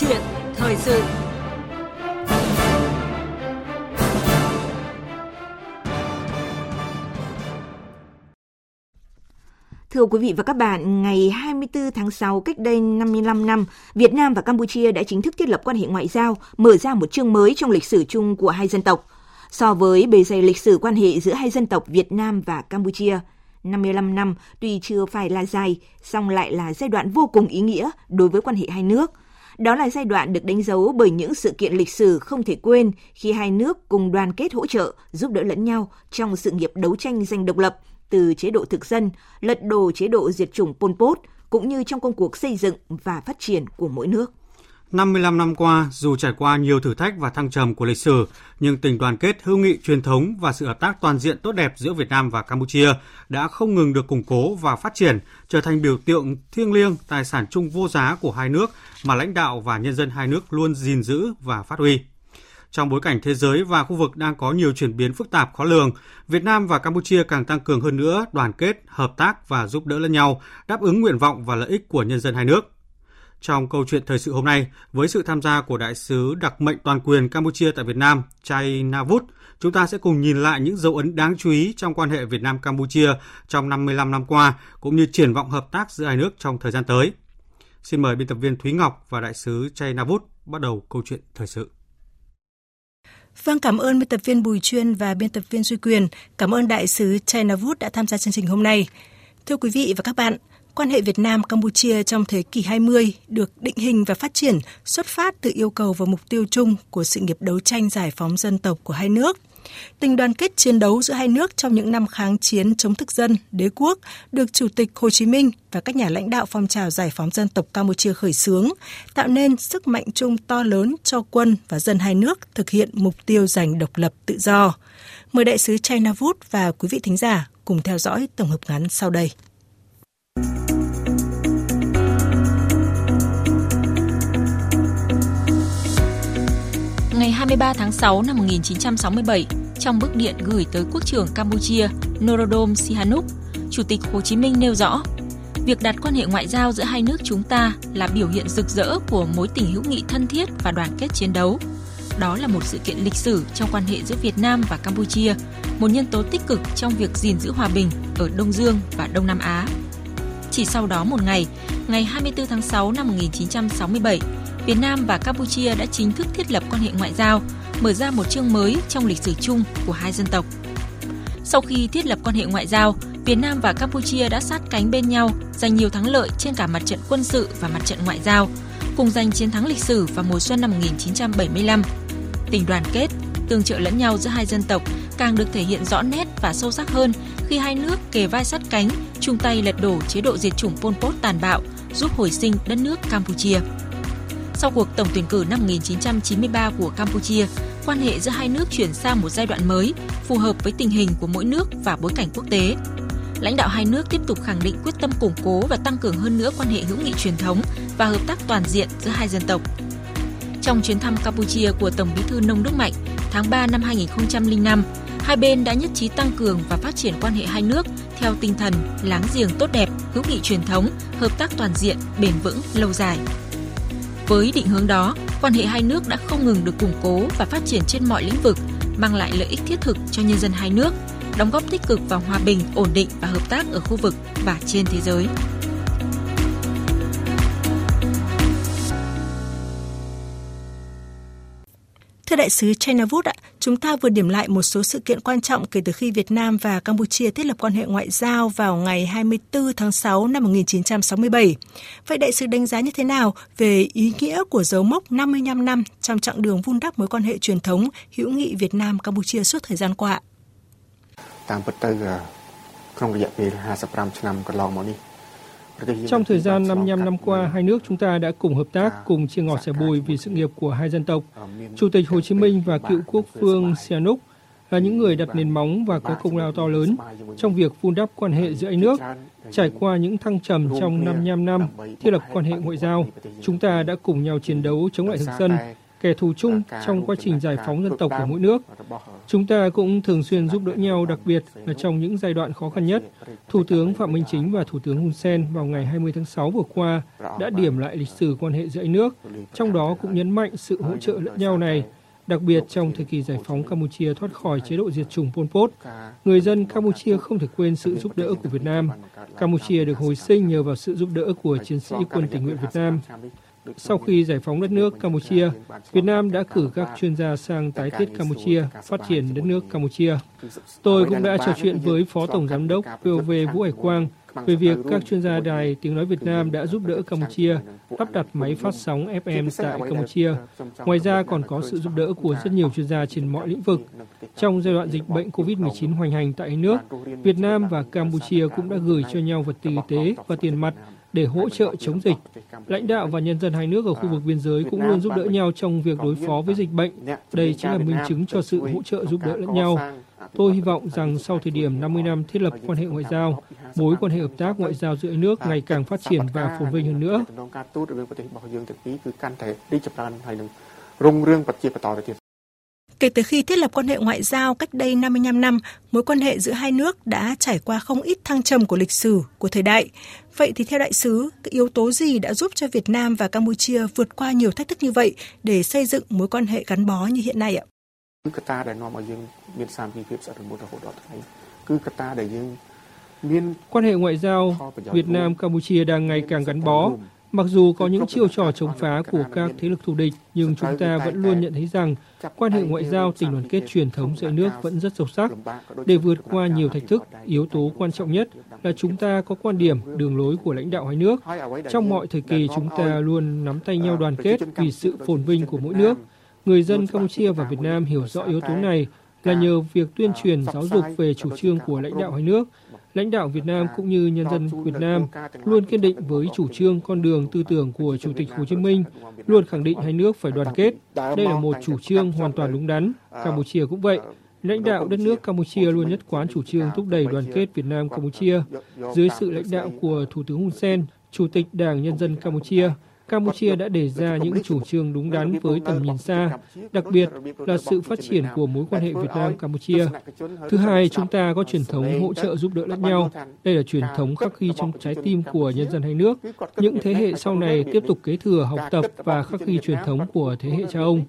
chuyện thời sự Thưa quý vị và các bạn, ngày 24 tháng 6 cách đây 55 năm, Việt Nam và Campuchia đã chính thức thiết lập quan hệ ngoại giao, mở ra một chương mới trong lịch sử chung của hai dân tộc. So với bề dày lịch sử quan hệ giữa hai dân tộc Việt Nam và Campuchia, 55 năm tuy chưa phải là dài, song lại là giai đoạn vô cùng ý nghĩa đối với quan hệ hai nước. Đó là giai đoạn được đánh dấu bởi những sự kiện lịch sử không thể quên khi hai nước cùng đoàn kết hỗ trợ, giúp đỡ lẫn nhau trong sự nghiệp đấu tranh giành độc lập từ chế độ thực dân, lật đổ chế độ diệt chủng Pol Pot, cũng như trong công cuộc xây dựng và phát triển của mỗi nước. 55 năm qua, dù trải qua nhiều thử thách và thăng trầm của lịch sử, nhưng tình đoàn kết hữu nghị truyền thống và sự hợp tác toàn diện tốt đẹp giữa Việt Nam và Campuchia đã không ngừng được củng cố và phát triển, trở thành biểu tượng thiêng liêng, tài sản chung vô giá của hai nước mà lãnh đạo và nhân dân hai nước luôn gìn giữ và phát huy. Trong bối cảnh thế giới và khu vực đang có nhiều chuyển biến phức tạp khó lường, Việt Nam và Campuchia càng tăng cường hơn nữa đoàn kết, hợp tác và giúp đỡ lẫn nhau, đáp ứng nguyện vọng và lợi ích của nhân dân hai nước. Trong câu chuyện thời sự hôm nay, với sự tham gia của đại sứ đặc mệnh toàn quyền Campuchia tại Việt Nam, Chai Navut, chúng ta sẽ cùng nhìn lại những dấu ấn đáng chú ý trong quan hệ Việt Nam Campuchia trong 55 năm qua cũng như triển vọng hợp tác giữa hai nước trong thời gian tới. Xin mời biên tập viên Thúy Ngọc và đại sứ Chay Navut bắt đầu câu chuyện thời sự. Vâng, cảm ơn biên tập viên Bùi Chuyên và biên tập viên Duy Quyền. Cảm ơn đại sứ China Wood đã tham gia chương trình hôm nay. Thưa quý vị và các bạn, quan hệ Việt Nam Campuchia trong thế kỷ 20 được định hình và phát triển xuất phát từ yêu cầu và mục tiêu chung của sự nghiệp đấu tranh giải phóng dân tộc của hai nước. Tình đoàn kết chiến đấu giữa hai nước trong những năm kháng chiến chống thực dân, đế quốc được Chủ tịch Hồ Chí Minh và các nhà lãnh đạo phong trào giải phóng dân tộc Campuchia khởi xướng, tạo nên sức mạnh chung to lớn cho quân và dân hai nước thực hiện mục tiêu giành độc lập tự do. Mời đại sứ China Wood và quý vị thính giả cùng theo dõi tổng hợp ngắn sau đây. 23 tháng 6 năm 1967, trong bức điện gửi tới Quốc trưởng Campuchia Norodom Sihanouk, Chủ tịch Hồ Chí Minh nêu rõ, việc đặt quan hệ ngoại giao giữa hai nước chúng ta là biểu hiện rực rỡ của mối tình hữu nghị thân thiết và đoàn kết chiến đấu. Đó là một sự kiện lịch sử trong quan hệ giữa Việt Nam và Campuchia, một nhân tố tích cực trong việc gìn giữ hòa bình ở Đông Dương và Đông Nam Á. Chỉ sau đó một ngày, ngày 24 tháng 6 năm 1967, Việt Nam và Campuchia đã chính thức thiết lập quan hệ ngoại giao, mở ra một chương mới trong lịch sử chung của hai dân tộc. Sau khi thiết lập quan hệ ngoại giao, Việt Nam và Campuchia đã sát cánh bên nhau, giành nhiều thắng lợi trên cả mặt trận quân sự và mặt trận ngoại giao, cùng giành chiến thắng lịch sử vào mùa xuân năm 1975. Tình đoàn kết, tương trợ lẫn nhau giữa hai dân tộc càng được thể hiện rõ nét và sâu sắc hơn khi hai nước kề vai sát cánh, chung tay lật đổ chế độ diệt chủng Pol Pot tàn bạo, giúp hồi sinh đất nước Campuchia. Sau cuộc tổng tuyển cử năm 1993 của Campuchia, quan hệ giữa hai nước chuyển sang một giai đoạn mới, phù hợp với tình hình của mỗi nước và bối cảnh quốc tế. Lãnh đạo hai nước tiếp tục khẳng định quyết tâm củng cố và tăng cường hơn nữa quan hệ hữu nghị truyền thống và hợp tác toàn diện giữa hai dân tộc. Trong chuyến thăm Campuchia của Tổng Bí thư Nông Đức Mạnh tháng 3 năm 2005, hai bên đã nhất trí tăng cường và phát triển quan hệ hai nước theo tinh thần láng giềng tốt đẹp, hữu nghị truyền thống, hợp tác toàn diện, bền vững, lâu dài. Với định hướng đó, quan hệ hai nước đã không ngừng được củng cố và phát triển trên mọi lĩnh vực, mang lại lợi ích thiết thực cho nhân dân hai nước, đóng góp tích cực vào hòa bình, ổn định và hợp tác ở khu vực và trên thế giới. Thưa đại sứ China Wood ạ, chúng ta vừa điểm lại một số sự kiện quan trọng kể từ khi Việt Nam và Campuchia thiết lập quan hệ ngoại giao vào ngày 24 tháng 6 năm 1967. Vậy đại sứ đánh giá như thế nào về ý nghĩa của dấu mốc 55 năm trong chặng đường vun đắp mối quan hệ truyền thống hữu nghị Việt Nam Campuchia suốt thời gian qua? តាមពិតទៅក្នុងរយៈពេល55ឆ្នាំកន្លងមកនេះ trong thời gian 55 năm qua, hai nước chúng ta đã cùng hợp tác, cùng chia ngọt sẻ bùi vì sự nghiệp của hai dân tộc. Chủ tịch Hồ Chí Minh và cựu quốc vương Sihanouk là những người đặt nền móng và có công lao to lớn trong việc vun đắp quan hệ giữa hai nước. Trải qua những thăng trầm trong 55 năm thiết lập quan hệ ngoại giao, chúng ta đã cùng nhau chiến đấu chống lại thực dân, kẻ thù chung trong quá trình giải phóng dân tộc của mỗi nước. Chúng ta cũng thường xuyên giúp đỡ nhau, đặc biệt là trong những giai đoạn khó khăn nhất. Thủ tướng Phạm Minh Chính và Thủ tướng Hun Sen vào ngày 20 tháng 6 vừa qua đã điểm lại lịch sử quan hệ giữa nước, trong đó cũng nhấn mạnh sự hỗ trợ lẫn nhau này Đặc biệt trong thời kỳ giải phóng Campuchia thoát khỏi chế độ diệt chủng Pol Pot, người dân Campuchia không thể quên sự giúp đỡ của Việt Nam. Campuchia được hồi sinh nhờ vào sự giúp đỡ của chiến sĩ quân tình nguyện Việt Nam. Sau khi giải phóng đất nước Campuchia, Việt Nam đã cử các chuyên gia sang tái thiết Campuchia, phát triển đất nước Campuchia. Tôi cũng đã trò chuyện với Phó Tổng Giám đốc POV Vũ Hải Quang về việc các chuyên gia đài tiếng nói Việt Nam đã giúp đỡ Campuchia lắp đặt máy phát sóng FM tại Campuchia. Ngoài ra còn có sự giúp đỡ của rất nhiều chuyên gia trên mọi lĩnh vực. Trong giai đoạn dịch bệnh COVID-19 hoành hành tại nước, Việt Nam và Campuchia cũng đã gửi cho nhau vật tư y tế và tiền mặt để hỗ trợ chống dịch. Lãnh đạo và nhân dân hai nước ở khu vực biên giới cũng luôn giúp đỡ nhau trong việc đối phó với dịch bệnh. Đây chính là minh chứng cho sự hỗ trợ giúp đỡ lẫn nhau. Tôi hy vọng rằng sau thời điểm 50 năm thiết lập quan hệ ngoại giao, mối quan hệ hợp tác ngoại giao giữa nước ngày càng phát triển và phồn vinh hơn nữa. Kể từ khi thiết lập quan hệ ngoại giao cách đây 55 năm, mối quan hệ giữa hai nước đã trải qua không ít thăng trầm của lịch sử, của thời đại. Vậy thì theo đại sứ, cái yếu tố gì đã giúp cho Việt Nam và Campuchia vượt qua nhiều thách thức như vậy để xây dựng mối quan hệ gắn bó như hiện nay ạ? គឺកត្តាដែលនាំឲ្យយើងមានសាមគ្គីភាពស្អិតរមួតរហូតដល់ថ្ងៃគឺកត្តាដែលយើងមាន Quan hệ ngoại giao Việt Nam Campuchia đang ngày càng gắn bó. Mặc dù có những chiêu trò chống phá của các thế lực thù địch, nhưng chúng ta vẫn luôn nhận thấy rằng quan hệ ngoại giao tình đoàn kết truyền thống giữa nước vẫn rất sâu sắc. Để vượt qua nhiều thách thức, yếu tố quan trọng nhất là chúng ta có quan điểm, đường lối của lãnh đạo hai nước. Trong mọi thời kỳ, chúng ta luôn nắm tay nhau đoàn kết vì sự phồn vinh của mỗi nước. Người dân Campuchia và Việt Nam hiểu rõ yếu tố này là nhờ việc tuyên truyền giáo dục về chủ trương của lãnh đạo hai nước. Lãnh đạo Việt Nam cũng như nhân dân Việt Nam luôn kiên định với chủ trương con đường tư tưởng của Chủ tịch Hồ Chí Minh, luôn khẳng định hai nước phải đoàn kết. Đây là một chủ trương hoàn toàn đúng đắn. Campuchia cũng vậy. Lãnh đạo đất nước Campuchia luôn nhất quán chủ trương thúc đẩy đoàn kết Việt Nam Campuchia dưới sự lãnh đạo của Thủ tướng Hun Sen, Chủ tịch Đảng Nhân dân Campuchia. Campuchia đã đề ra những chủ trương đúng đắn với tầm nhìn xa, đặc biệt là sự phát triển của mối quan hệ Việt Nam-Campuchia. Thứ hai, chúng ta có truyền thống hỗ trợ giúp đỡ lẫn nhau. Đây là truyền thống khắc ghi trong trái tim của nhân dân hai nước. Những thế hệ sau này tiếp tục kế thừa, học tập và khắc ghi truyền thống của thế hệ cha ông.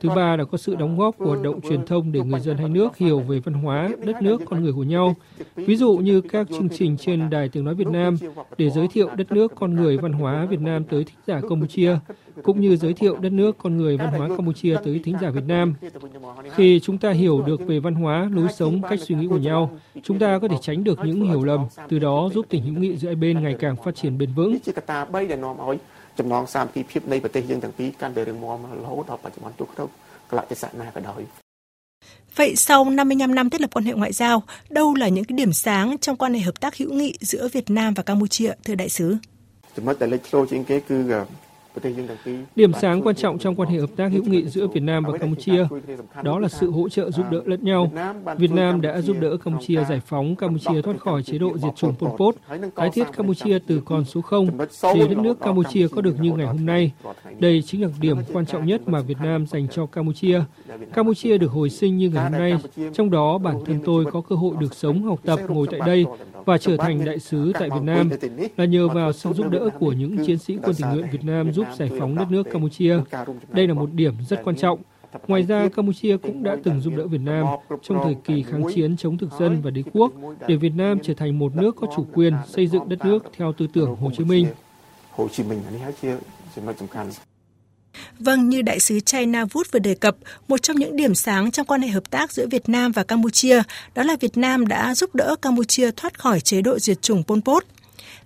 Thứ ba là có sự đóng góp của hoạt động truyền thông để người dân hai nước hiểu về văn hóa, đất nước, con người của nhau. Ví dụ như các chương trình trên Đài Tiếng Nói Việt Nam để giới thiệu đất nước, con người, văn hóa Việt Nam tới thính giả Campuchia, cũng như giới thiệu đất nước, con người, văn hóa Campuchia tới thính giả Việt Nam. Khi chúng ta hiểu được về văn hóa, lối sống, cách suy nghĩ của nhau, chúng ta có thể tránh được những hiểu lầm, từ đó giúp tình hữu nghị giữa hai bên ngày càng phát triển bền vững. ចំណងសាមគ្គីភាពនៃប្រទេសយើងទាំងពីរកាន់តែរឹងមាំរហូតដល់បច្ចុប្បន្នទោះក្នុងកលៈទេសៈណាក៏ដោយ Vậy sau 55 năm thiết lập quan hệ ngoại giao, đâu là những cái điểm sáng trong quan hệ hợp tác hữu nghị giữa Việt Nam và Campuchia, thưa đại sứ? ចំណុចដែលលេចធ្លោជាងគេគឺ Điểm sáng quan trọng trong quan hệ hợp tác hữu nghị giữa Việt Nam và Campuchia đó là sự hỗ trợ giúp đỡ lẫn nhau. Việt Nam đã giúp đỡ Campuchia giải phóng Campuchia thoát khỏi chế độ diệt chủng Pol Pot, tái thiết Campuchia từ con số 0 để đất nước Campuchia có được như ngày hôm nay. Đây chính là điểm quan trọng nhất mà Việt Nam dành cho Campuchia. Campuchia được hồi sinh như ngày hôm nay, trong đó bản thân tôi có cơ hội được sống, học tập, ngồi tại đây và trở thành đại sứ tại Việt Nam là nhờ vào sự giúp đỡ của những chiến sĩ quân tình nguyện Việt Nam giúp giải phóng đất nước Campuchia. Đây là một điểm rất quan trọng. Ngoài ra, Campuchia cũng đã từng giúp đỡ Việt Nam trong thời kỳ kháng chiến chống thực dân và đế quốc để Việt Nam trở thành một nước có chủ quyền xây dựng đất nước theo tư tưởng Hồ Chí Minh. Hồ Chí Minh Vâng, như đại sứ China Wood vừa đề cập, một trong những điểm sáng trong quan hệ hợp tác giữa Việt Nam và Campuchia đó là Việt Nam đã giúp đỡ Campuchia thoát khỏi chế độ diệt chủng Pol Pot.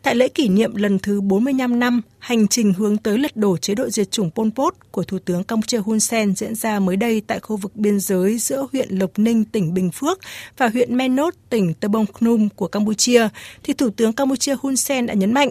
Tại lễ kỷ niệm lần thứ 45 năm hành trình hướng tới lật đổ chế độ diệt chủng Pol Pot của Thủ tướng Campuchia Hun Sen diễn ra mới đây tại khu vực biên giới giữa huyện Lộc Ninh, tỉnh Bình Phước và huyện Menot, tỉnh Tơ Bông của Campuchia, thì Thủ tướng Campuchia Hun Sen đã nhấn mạnh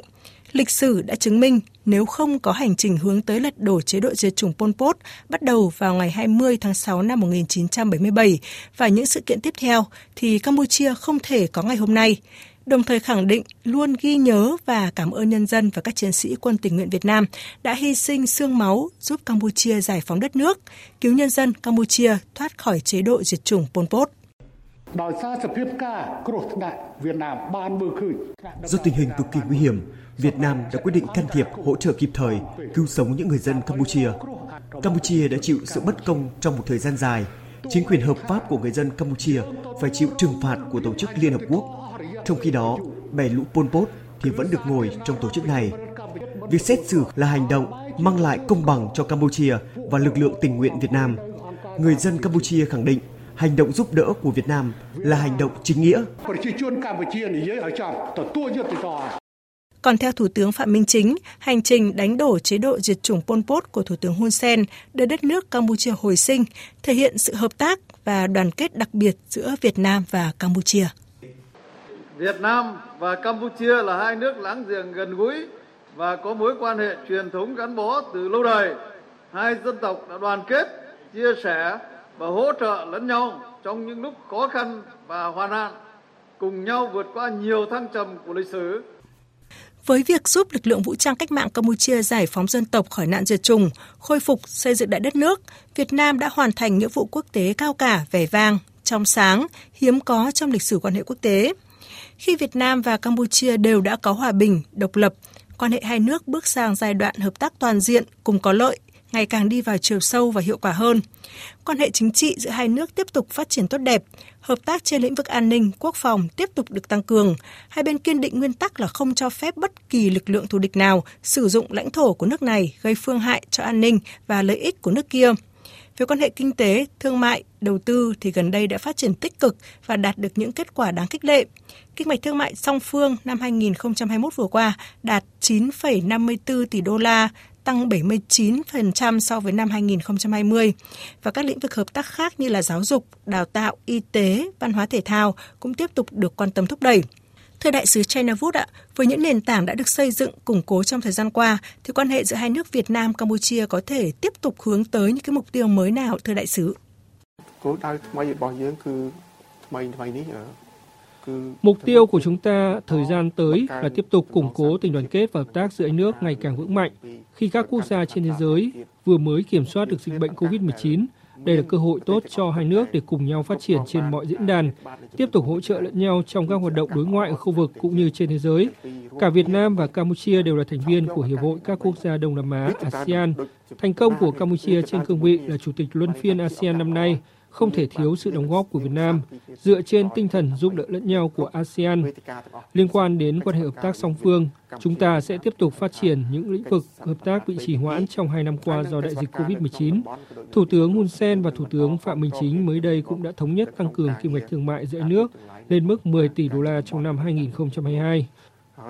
Lịch sử đã chứng minh nếu không có hành trình hướng tới lật đổ chế độ diệt chủng Pol Pot bắt đầu vào ngày 20 tháng 6 năm 1977 và những sự kiện tiếp theo thì Campuchia không thể có ngày hôm nay đồng thời khẳng định luôn ghi nhớ và cảm ơn nhân dân và các chiến sĩ quân tình nguyện Việt Nam đã hy sinh xương máu giúp Campuchia giải phóng đất nước, cứu nhân dân Campuchia thoát khỏi chế độ diệt chủng Pol Pot. Do tình hình cực kỳ nguy hiểm, Việt Nam đã quyết định can thiệp hỗ trợ kịp thời, cứu sống những người dân Campuchia. Campuchia đã chịu sự bất công trong một thời gian dài. Chính quyền hợp pháp của người dân Campuchia phải chịu trừng phạt của Tổ chức Liên Hợp Quốc. Trong khi đó, bè lũ Pol Pot thì vẫn được ngồi trong tổ chức này. Việc xét xử là hành động mang lại công bằng cho Campuchia và lực lượng tình nguyện Việt Nam. Người dân Campuchia khẳng định hành động giúp đỡ của Việt Nam là hành động chính nghĩa. Còn theo Thủ tướng Phạm Minh Chính, hành trình đánh đổ chế độ diệt chủng Pol Pot của Thủ tướng Hun Sen đưa đất nước Campuchia hồi sinh, thể hiện sự hợp tác và đoàn kết đặc biệt giữa Việt Nam và Campuchia. Việt Nam và Campuchia là hai nước láng giềng gần gũi và có mối quan hệ truyền thống gắn bó từ lâu đời. Hai dân tộc đã đoàn kết, chia sẻ và hỗ trợ lẫn nhau trong những lúc khó khăn và hoạn nạn, cùng nhau vượt qua nhiều thăng trầm của lịch sử với việc giúp lực lượng vũ trang cách mạng Campuchia giải phóng dân tộc khỏi nạn diệt chủng, khôi phục xây dựng đại đất nước, Việt Nam đã hoàn thành nghĩa vụ quốc tế cao cả, vẻ vang, trong sáng, hiếm có trong lịch sử quan hệ quốc tế. Khi Việt Nam và Campuchia đều đã có hòa bình, độc lập, quan hệ hai nước bước sang giai đoạn hợp tác toàn diện cùng có lợi, ngày càng đi vào chiều sâu và hiệu quả hơn. Quan hệ chính trị giữa hai nước tiếp tục phát triển tốt đẹp, hợp tác trên lĩnh vực an ninh, quốc phòng tiếp tục được tăng cường. Hai bên kiên định nguyên tắc là không cho phép bất kỳ lực lượng thù địch nào sử dụng lãnh thổ của nước này gây phương hại cho an ninh và lợi ích của nước kia. Về quan hệ kinh tế, thương mại, đầu tư thì gần đây đã phát triển tích cực và đạt được những kết quả đáng khích lệ. Kinh mạch thương mại song phương năm 2021 vừa qua đạt 9,54 tỷ đô la, tăng 79% so với năm 2020 và các lĩnh vực hợp tác khác như là giáo dục, đào tạo, y tế, văn hóa thể thao cũng tiếp tục được quan tâm thúc đẩy. Thưa đại sứ China Wood ạ, với những nền tảng đã được xây dựng củng cố trong thời gian qua, thì quan hệ giữa hai nước Việt Nam Campuchia có thể tiếp tục hướng tới những cái mục tiêu mới nào thưa đại sứ? Mục tiêu của chúng ta thời gian tới là tiếp tục củng cố tình đoàn kết và hợp tác giữa hai nước ngày càng vững mạnh. Khi các quốc gia trên thế giới vừa mới kiểm soát được dịch bệnh COVID-19, đây là cơ hội tốt cho hai nước để cùng nhau phát triển trên mọi diễn đàn, tiếp tục hỗ trợ lẫn nhau trong các hoạt động đối ngoại ở khu vực cũng như trên thế giới. Cả Việt Nam và Campuchia đều là thành viên của Hiệp hội các quốc gia Đông Nam Á ASEAN. Thành công của Campuchia trên cương vị là Chủ tịch luân phiên ASEAN năm nay không thể thiếu sự đóng góp của Việt Nam dựa trên tinh thần giúp đỡ lẫn nhau của ASEAN. Liên quan đến quan hệ hợp tác song phương, chúng ta sẽ tiếp tục phát triển những lĩnh vực hợp tác bị trì hoãn trong hai năm qua do đại dịch COVID-19. Thủ tướng Hun Sen và Thủ tướng Phạm Minh Chính mới đây cũng đã thống nhất tăng cường kim ngạch thương mại giữa nước lên mức 10 tỷ đô la trong năm 2022.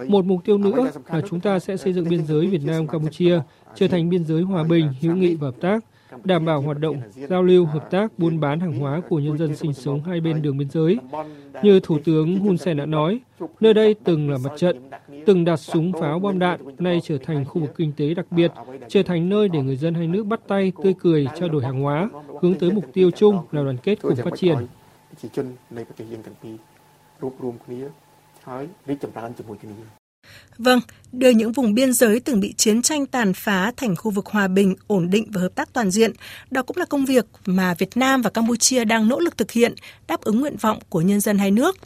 Một mục tiêu nữa là chúng ta sẽ xây dựng biên giới Việt Nam-Campuchia trở thành biên giới hòa bình, hữu nghị và hợp tác, đảm bảo hoạt động giao lưu, hợp tác, buôn bán hàng hóa của nhân dân sinh sống hai bên đường biên giới. Như Thủ tướng Hun Sen đã nói, nơi đây từng là mặt trận, từng đặt súng pháo bom đạn, nay trở thành khu vực kinh tế đặc biệt, trở thành nơi để người dân hai nước bắt tay, tươi cười, trao đổi hàng hóa, hướng tới mục tiêu chung là đoàn kết cùng phát triển. ហើយរីកចម្រើនជាមួយគ្នា Vâng, đưa những vùng biên giới từng bị chiến tranh tàn phá thành khu vực hòa bình, ổn định và hợp tác toàn diện, đó cũng là công việc mà Việt Nam và Campuchia đang nỗ lực thực hiện, đáp ứng nguyện vọng của nhân dân hai nước.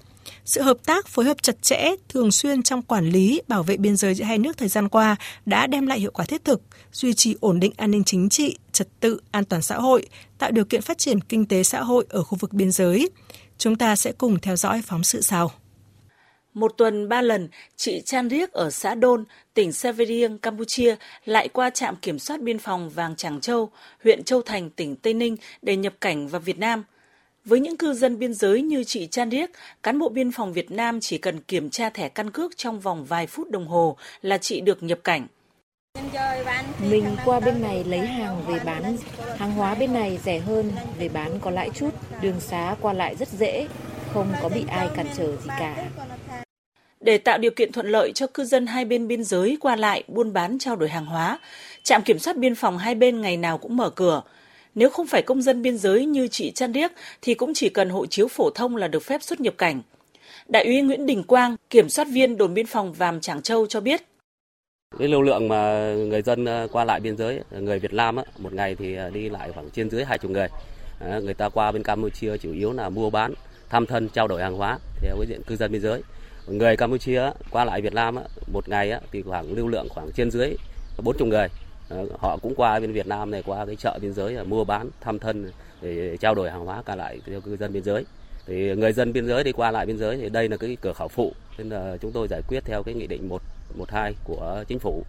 Sự hợp tác phối hợp chặt chẽ, thường xuyên trong quản lý, bảo vệ biên giới giữa hai nước thời gian qua đã đem lại hiệu quả thiết thực, duy trì ổn định an ninh chính trị, trật tự, an toàn xã hội, tạo điều kiện phát triển kinh tế xã hội ở khu vực biên giới. Chúng ta sẽ cùng theo dõi phóng sự sau. Một tuần ba lần, chị Chan Riếc ở xã Đôn, tỉnh Severieng, Campuchia lại qua trạm kiểm soát biên phòng Vàng Tràng Châu, huyện Châu Thành, tỉnh Tây Ninh để nhập cảnh vào Việt Nam. Với những cư dân biên giới như chị Chan Riếc, cán bộ biên phòng Việt Nam chỉ cần kiểm tra thẻ căn cước trong vòng vài phút đồng hồ là chị được nhập cảnh. Mình qua bên này lấy hàng về bán, hàng hóa bên này rẻ hơn, về bán có lãi chút, đường xá qua lại rất dễ, không có bị ai cản trở gì cả. Để tạo điều kiện thuận lợi cho cư dân hai bên biên giới qua lại, buôn bán, trao đổi hàng hóa, trạm kiểm soát biên phòng hai bên ngày nào cũng mở cửa. Nếu không phải công dân biên giới như chị Trăn Điếc thì cũng chỉ cần hộ chiếu phổ thông là được phép xuất nhập cảnh. Đại úy Nguyễn Đình Quang, kiểm soát viên đồn biên phòng Vàm Trảng Châu cho biết. Cái lưu lượng mà người dân à, qua lại biên giới, à, người Việt Nam á, một ngày thì à, đi lại khoảng trên dưới hai chục người. Người ta qua bên Campuchia chủ yếu là mua bán, thăm thân, trao đổi hàng hóa theo với diện cư dân biên giới. Người Campuchia qua lại Việt Nam một ngày thì khoảng lưu lượng khoảng trên dưới 40 người. Ờ, họ cũng qua bên Việt Nam này qua cái chợ biên giới à, mua bán, thăm thân để trao đổi hàng hóa cả lại theo cư dân biên giới. Thì người dân biên giới đi qua lại biên giới thì đây là cái cửa khẩu phụ. Nên là chúng tôi giải quyết theo cái nghị định 112 của chính phủ.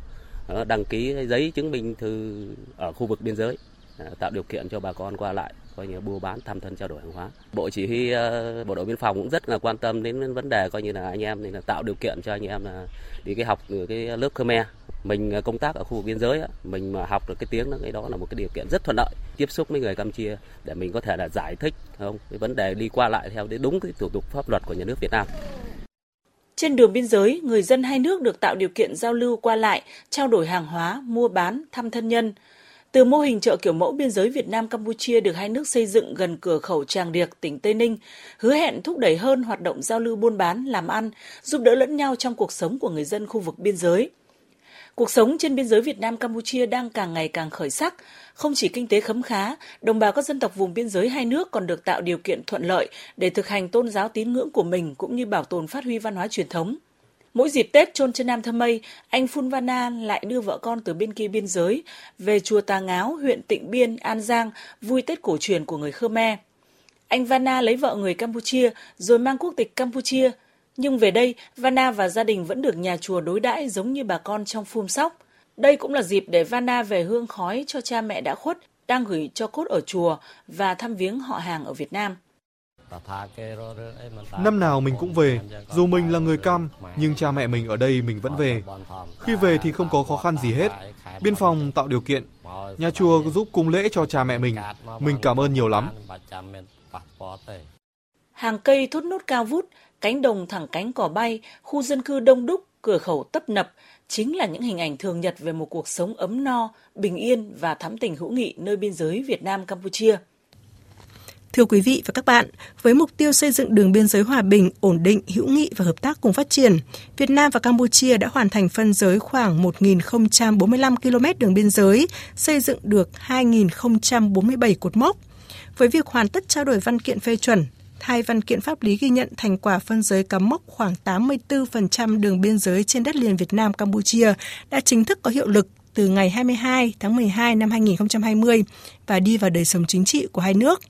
Ờ, đăng ký giấy chứng minh thư ở khu vực biên giới à, tạo điều kiện cho bà con qua lại coi như buôn bán thăm thân trao đổi hàng hóa bộ chỉ huy ờ, bộ đội biên phòng cũng rất là quan tâm đến vấn đề coi như là anh em thì là tạo điều kiện cho anh em là đi cái học cái lớp Khmer mình ờ, công tác ở khu vực biên giới mình mà học được cái tiếng đó cái đó là một cái điều kiện rất thuận lợi tiếp xúc với người Campuchia để mình có thể là giải thích không cái vấn đề đi qua lại theo đúng cái thủ tục pháp luật của nhà nước Việt Nam. Trên đường biên giới, người dân hai nước được tạo điều kiện giao lưu qua lại, trao đổi hàng hóa, mua bán, thăm thân nhân. Từ mô hình chợ kiểu mẫu biên giới Việt Nam Campuchia được hai nước xây dựng gần cửa khẩu Tràng Điệc, tỉnh Tây Ninh, hứa hẹn thúc đẩy hơn hoạt động giao lưu buôn bán, làm ăn, giúp đỡ lẫn nhau trong cuộc sống của người dân khu vực biên giới. Cuộc sống trên biên giới Việt Nam Campuchia đang càng ngày càng khởi sắc, không chỉ kinh tế khấm khá, đồng bào các dân tộc vùng biên giới hai nước còn được tạo điều kiện thuận lợi để thực hành tôn giáo tín ngưỡng của mình cũng như bảo tồn phát huy văn hóa truyền thống. Mỗi dịp Tết chôn chân Nam Thâm Mây, anh Phun Vana lại đưa vợ con từ bên kia biên giới về chùa Tà Ngáo, huyện Tịnh Biên, An Giang vui Tết cổ truyền của người Khmer. Anh Vana lấy vợ người Campuchia rồi mang quốc tịch Campuchia – nhưng về đây, Vana và gia đình vẫn được nhà chùa đối đãi giống như bà con trong phun sóc. Đây cũng là dịp để Vana về hương khói cho cha mẹ đã khuất, đang gửi cho cốt ở chùa và thăm viếng họ hàng ở Việt Nam. Năm nào mình cũng về, dù mình là người Cam, nhưng cha mẹ mình ở đây mình vẫn về. Khi về thì không có khó khăn gì hết. Biên phòng tạo điều kiện, nhà chùa giúp cung lễ cho cha mẹ mình. Mình cảm ơn nhiều lắm. Hàng cây thốt nốt cao vút, cánh đồng thẳng cánh cỏ bay, khu dân cư đông đúc, cửa khẩu tấp nập chính là những hình ảnh thường nhật về một cuộc sống ấm no, bình yên và thắm tình hữu nghị nơi biên giới Việt Nam Campuchia. Thưa quý vị và các bạn, với mục tiêu xây dựng đường biên giới hòa bình, ổn định, hữu nghị và hợp tác cùng phát triển, Việt Nam và Campuchia đã hoàn thành phân giới khoảng 1.045 km đường biên giới, xây dựng được 2.047 cột mốc. Với việc hoàn tất trao đổi văn kiện phê chuẩn, hai văn kiện pháp lý ghi nhận thành quả phân giới cắm mốc khoảng 84% đường biên giới trên đất liền Việt Nam Campuchia đã chính thức có hiệu lực từ ngày 22 tháng 12 năm 2020 và đi vào đời sống chính trị của hai nước.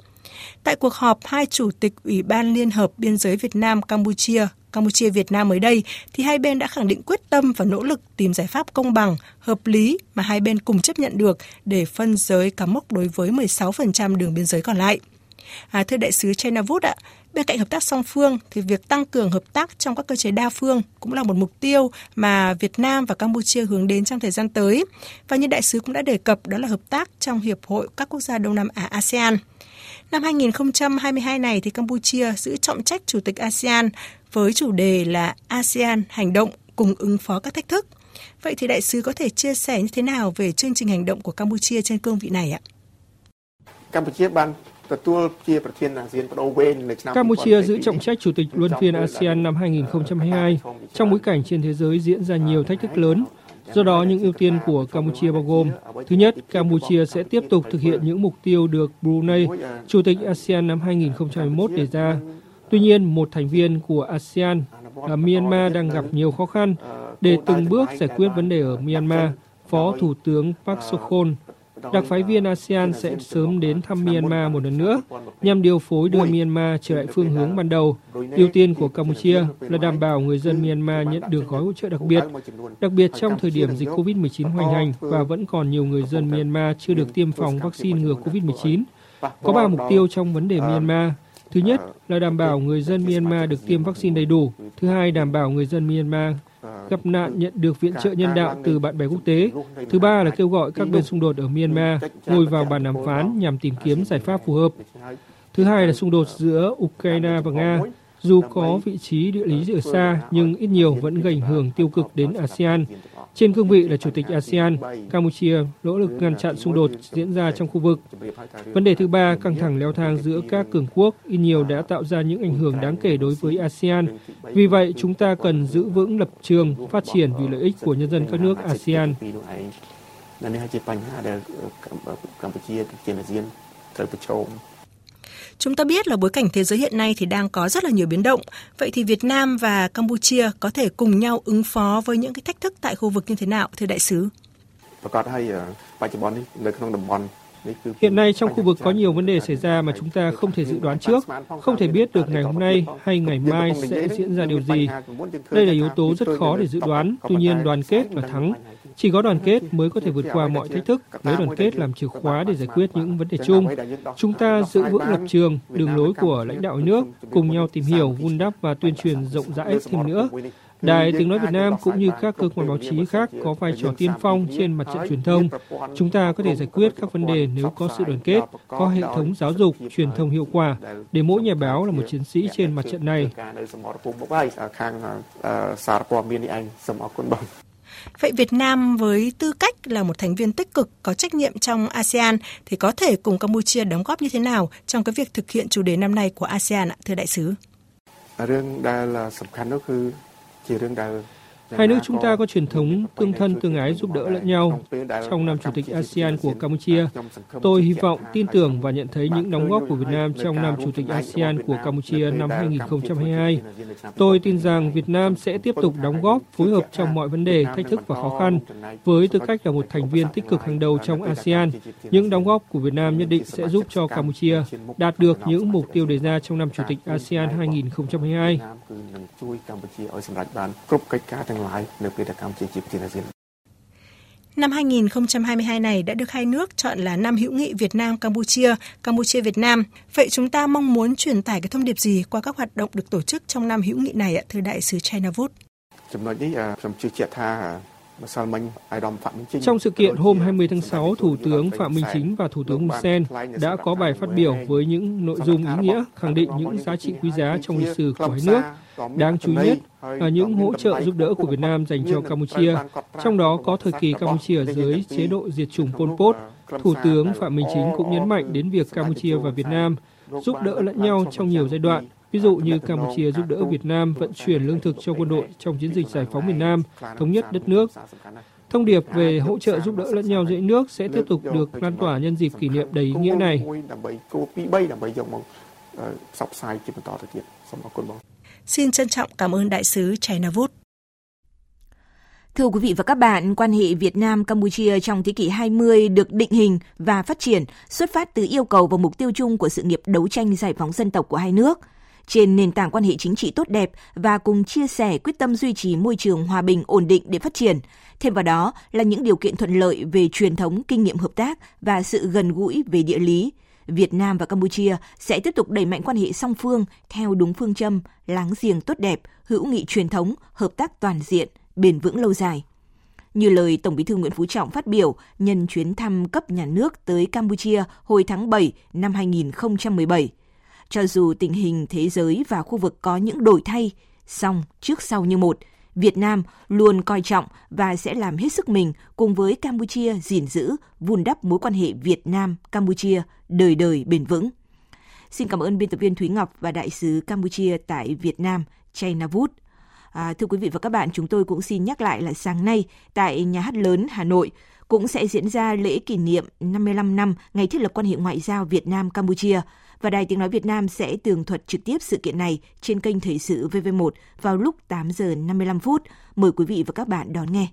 Tại cuộc họp hai chủ tịch Ủy ban Liên hợp Biên giới Việt Nam Campuchia Campuchia Việt Nam mới đây thì hai bên đã khẳng định quyết tâm và nỗ lực tìm giải pháp công bằng, hợp lý mà hai bên cùng chấp nhận được để phân giới cắm mốc đối với 16% đường biên giới còn lại. À, thưa đại sứ China Wood ạ, bên cạnh hợp tác song phương thì việc tăng cường hợp tác trong các cơ chế đa phương cũng là một mục tiêu mà Việt Nam và Campuchia hướng đến trong thời gian tới. Và như đại sứ cũng đã đề cập đó là hợp tác trong Hiệp hội các quốc gia Đông Nam Á ASEAN. Năm 2022 này thì Campuchia giữ trọng trách Chủ tịch ASEAN với chủ đề là ASEAN hành động cùng ứng phó các thách thức. Vậy thì đại sứ có thể chia sẻ như thế nào về chương trình hành động của Campuchia trên cương vị này ạ? Campuchia ban Campuchia giữ trọng trách Chủ tịch Luân phiên ASEAN năm 2022 trong bối cảnh trên thế giới diễn ra nhiều thách thức lớn. Do đó, những ưu tiên của Campuchia bao gồm Thứ nhất, Campuchia sẽ tiếp tục thực hiện những mục tiêu được Brunei, Chủ tịch ASEAN năm 2021 đề ra. Tuy nhiên, một thành viên của ASEAN là Myanmar đang gặp nhiều khó khăn. Để từng bước giải quyết vấn đề ở Myanmar, Phó Thủ tướng Park Sokhon Đặc phái viên ASEAN sẽ sớm đến thăm Myanmar một lần nữa nhằm điều phối đưa Myanmar trở lại phương hướng ban đầu. Ưu tiên của Campuchia là đảm bảo người dân Myanmar nhận được gói hỗ trợ đặc biệt, đặc biệt trong thời điểm dịch COVID-19 hoành hành và vẫn còn nhiều người dân Myanmar chưa được tiêm phòng vaccine ngừa COVID-19. Có ba mục tiêu trong vấn đề Myanmar. Thứ nhất là đảm bảo người dân Myanmar được tiêm vaccine đầy đủ. Thứ hai, đảm bảo người dân Myanmar gặp nạn nhận được viện trợ nhân đạo từ bạn bè quốc tế. Thứ ba là kêu gọi các bên xung đột ở Myanmar, ngồi vào bàn đàm phán nhằm tìm kiếm giải pháp phù hợp. Thứ hai là xung đột giữa Ukraine và Nga dù có vị trí địa lý ở xa nhưng ít nhiều vẫn gây ảnh hưởng tiêu cực đến ASEAN. Trên cương vị là Chủ tịch ASEAN, Campuchia nỗ lực ngăn chặn xung đột diễn ra trong khu vực. Vấn đề thứ ba, căng thẳng leo thang giữa các cường quốc ít nhiều đã tạo ra những ảnh hưởng đáng kể đối với ASEAN. Vì vậy, chúng ta cần giữ vững lập trường phát triển vì lợi ích của nhân dân các nước ASEAN. นั่นนี่คือปัญหาเดียวกัมพูชีเจนเซียนเติบโต Chúng ta biết là bối cảnh thế giới hiện nay thì đang có rất là nhiều biến động. Vậy thì Việt Nam và Campuchia có thể cùng nhau ứng phó với những cái thách thức tại khu vực như thế nào, thưa đại sứ? ប្រកាសឲ្យបច្ចុប្បន្ននេះនៅក្នុងតំបន់ Hiện nay trong khu vực có nhiều vấn đề xảy ra mà chúng ta không thể dự đoán trước, không thể biết được ngày hôm nay hay ngày mai sẽ diễn ra điều gì. Đây là yếu tố rất khó để dự đoán, tuy nhiên đoàn kết và thắng. Chỉ có đoàn kết mới có thể vượt qua mọi thách thức, lấy đoàn kết làm chìa khóa để giải quyết những vấn đề chung. Chúng ta giữ vững lập trường, đường lối của lãnh đạo nước, cùng nhau tìm hiểu, vun đắp và tuyên truyền rộng rãi thêm nữa. Đài Tiếng Nói Việt Nam cũng như các cơ quan báo chí khác có vai trò tiên phong trên mặt trận truyền thông. Chúng ta có thể giải quyết các vấn đề nếu có sự đoàn kết, có hệ thống giáo dục, truyền thông hiệu quả, để mỗi nhà báo là một chiến sĩ trên mặt trận này. Vậy Việt Nam với tư cách là một thành viên tích cực có trách nhiệm trong ASEAN thì có thể cùng Campuchia đóng góp như thế nào trong cái việc thực hiện chủ đề năm nay của ASEAN ạ, thưa đại sứ? រឿងដែលសំខាន់នោះគឺ ជារឿងដែល Hai nước chúng ta có truyền thống tương thân tương ái giúp đỡ lẫn nhau. Trong năm Chủ tịch ASEAN của Campuchia, tôi hy vọng, tin tưởng và nhận thấy những đóng góp của Việt Nam trong năm Chủ tịch ASEAN của Campuchia năm 2022. Tôi tin rằng Việt Nam sẽ tiếp tục đóng góp, phối hợp trong mọi vấn đề, thách thức và khó khăn. Với tư cách là một thành viên tích cực hàng đầu trong ASEAN, những đóng góp của Việt Nam nhất định sẽ giúp cho Campuchia đạt được những mục tiêu đề ra trong năm Chủ tịch ASEAN 2022 ទាំងឡាយនៅពេលដែលកម្ពុជាជាប្រធានអាស៊ាន Năm 2022 này đã được hai nước chọn là năm hữu nghị Việt Nam Campuchia, Campuchia Việt Nam. Vậy chúng ta mong muốn truyền tải cái thông điệp gì qua các hoạt động được tổ chức trong năm hữu nghị này ạ, thưa đại sứ China Wood? ចំណុចនេះខ្ញុំជឿជាក់ថា trong sự kiện hôm 20 tháng 6, Thủ tướng Phạm Minh Chính và Thủ tướng Hun Sen đã có bài phát biểu với những nội dung ý nghĩa khẳng định những giá trị quý giá trong lịch sử của hai nước. Đáng chú ý nhất là những hỗ trợ giúp đỡ của Việt Nam dành cho Campuchia, trong đó có thời kỳ Campuchia dưới chế độ diệt chủng Pol Pot. Thủ tướng Phạm Minh Chính cũng nhấn mạnh đến việc Campuchia và Việt Nam giúp đỡ lẫn nhau trong nhiều giai đoạn, Ví dụ như Campuchia giúp đỡ Việt Nam vận chuyển lương thực cho quân đội trong chiến dịch giải phóng miền Nam, thống nhất đất nước. Thông điệp về hỗ trợ giúp đỡ lẫn nhau giữa nước sẽ tiếp tục được lan tỏa nhân dịp kỷ niệm đầy ý nghĩa này. Xin trân trọng cảm ơn đại sứ China Wood. Thưa quý vị và các bạn, quan hệ Việt Nam Campuchia trong thế kỷ 20 được định hình và phát triển xuất phát từ yêu cầu và mục tiêu chung của sự nghiệp đấu tranh giải phóng dân tộc của hai nước – trên nền tảng quan hệ chính trị tốt đẹp và cùng chia sẻ quyết tâm duy trì môi trường hòa bình ổn định để phát triển. Thêm vào đó là những điều kiện thuận lợi về truyền thống, kinh nghiệm hợp tác và sự gần gũi về địa lý. Việt Nam và Campuchia sẽ tiếp tục đẩy mạnh quan hệ song phương theo đúng phương châm láng giềng tốt đẹp, hữu nghị truyền thống, hợp tác toàn diện, bền vững lâu dài. Như lời Tổng Bí thư Nguyễn Phú Trọng phát biểu nhân chuyến thăm cấp nhà nước tới Campuchia hồi tháng 7 năm 2017, cho dù tình hình thế giới và khu vực có những đổi thay, song trước sau như một, Việt Nam luôn coi trọng và sẽ làm hết sức mình cùng với Campuchia gìn giữ, vun đắp mối quan hệ Việt Nam-Campuchia đời đời bền vững. Xin cảm ơn biên tập viên Thúy Ngọc và đại sứ Campuchia tại Việt Nam, China Navut. À, thưa quý vị và các bạn, chúng tôi cũng xin nhắc lại là sáng nay tại Nhà hát lớn Hà Nội cũng sẽ diễn ra lễ kỷ niệm 55 năm ngày thiết lập quan hệ ngoại giao Việt Nam-Campuchia – và Đài Tiếng Nói Việt Nam sẽ tường thuật trực tiếp sự kiện này trên kênh Thời sự VV1 vào lúc 8 giờ 55 phút. Mời quý vị và các bạn đón nghe.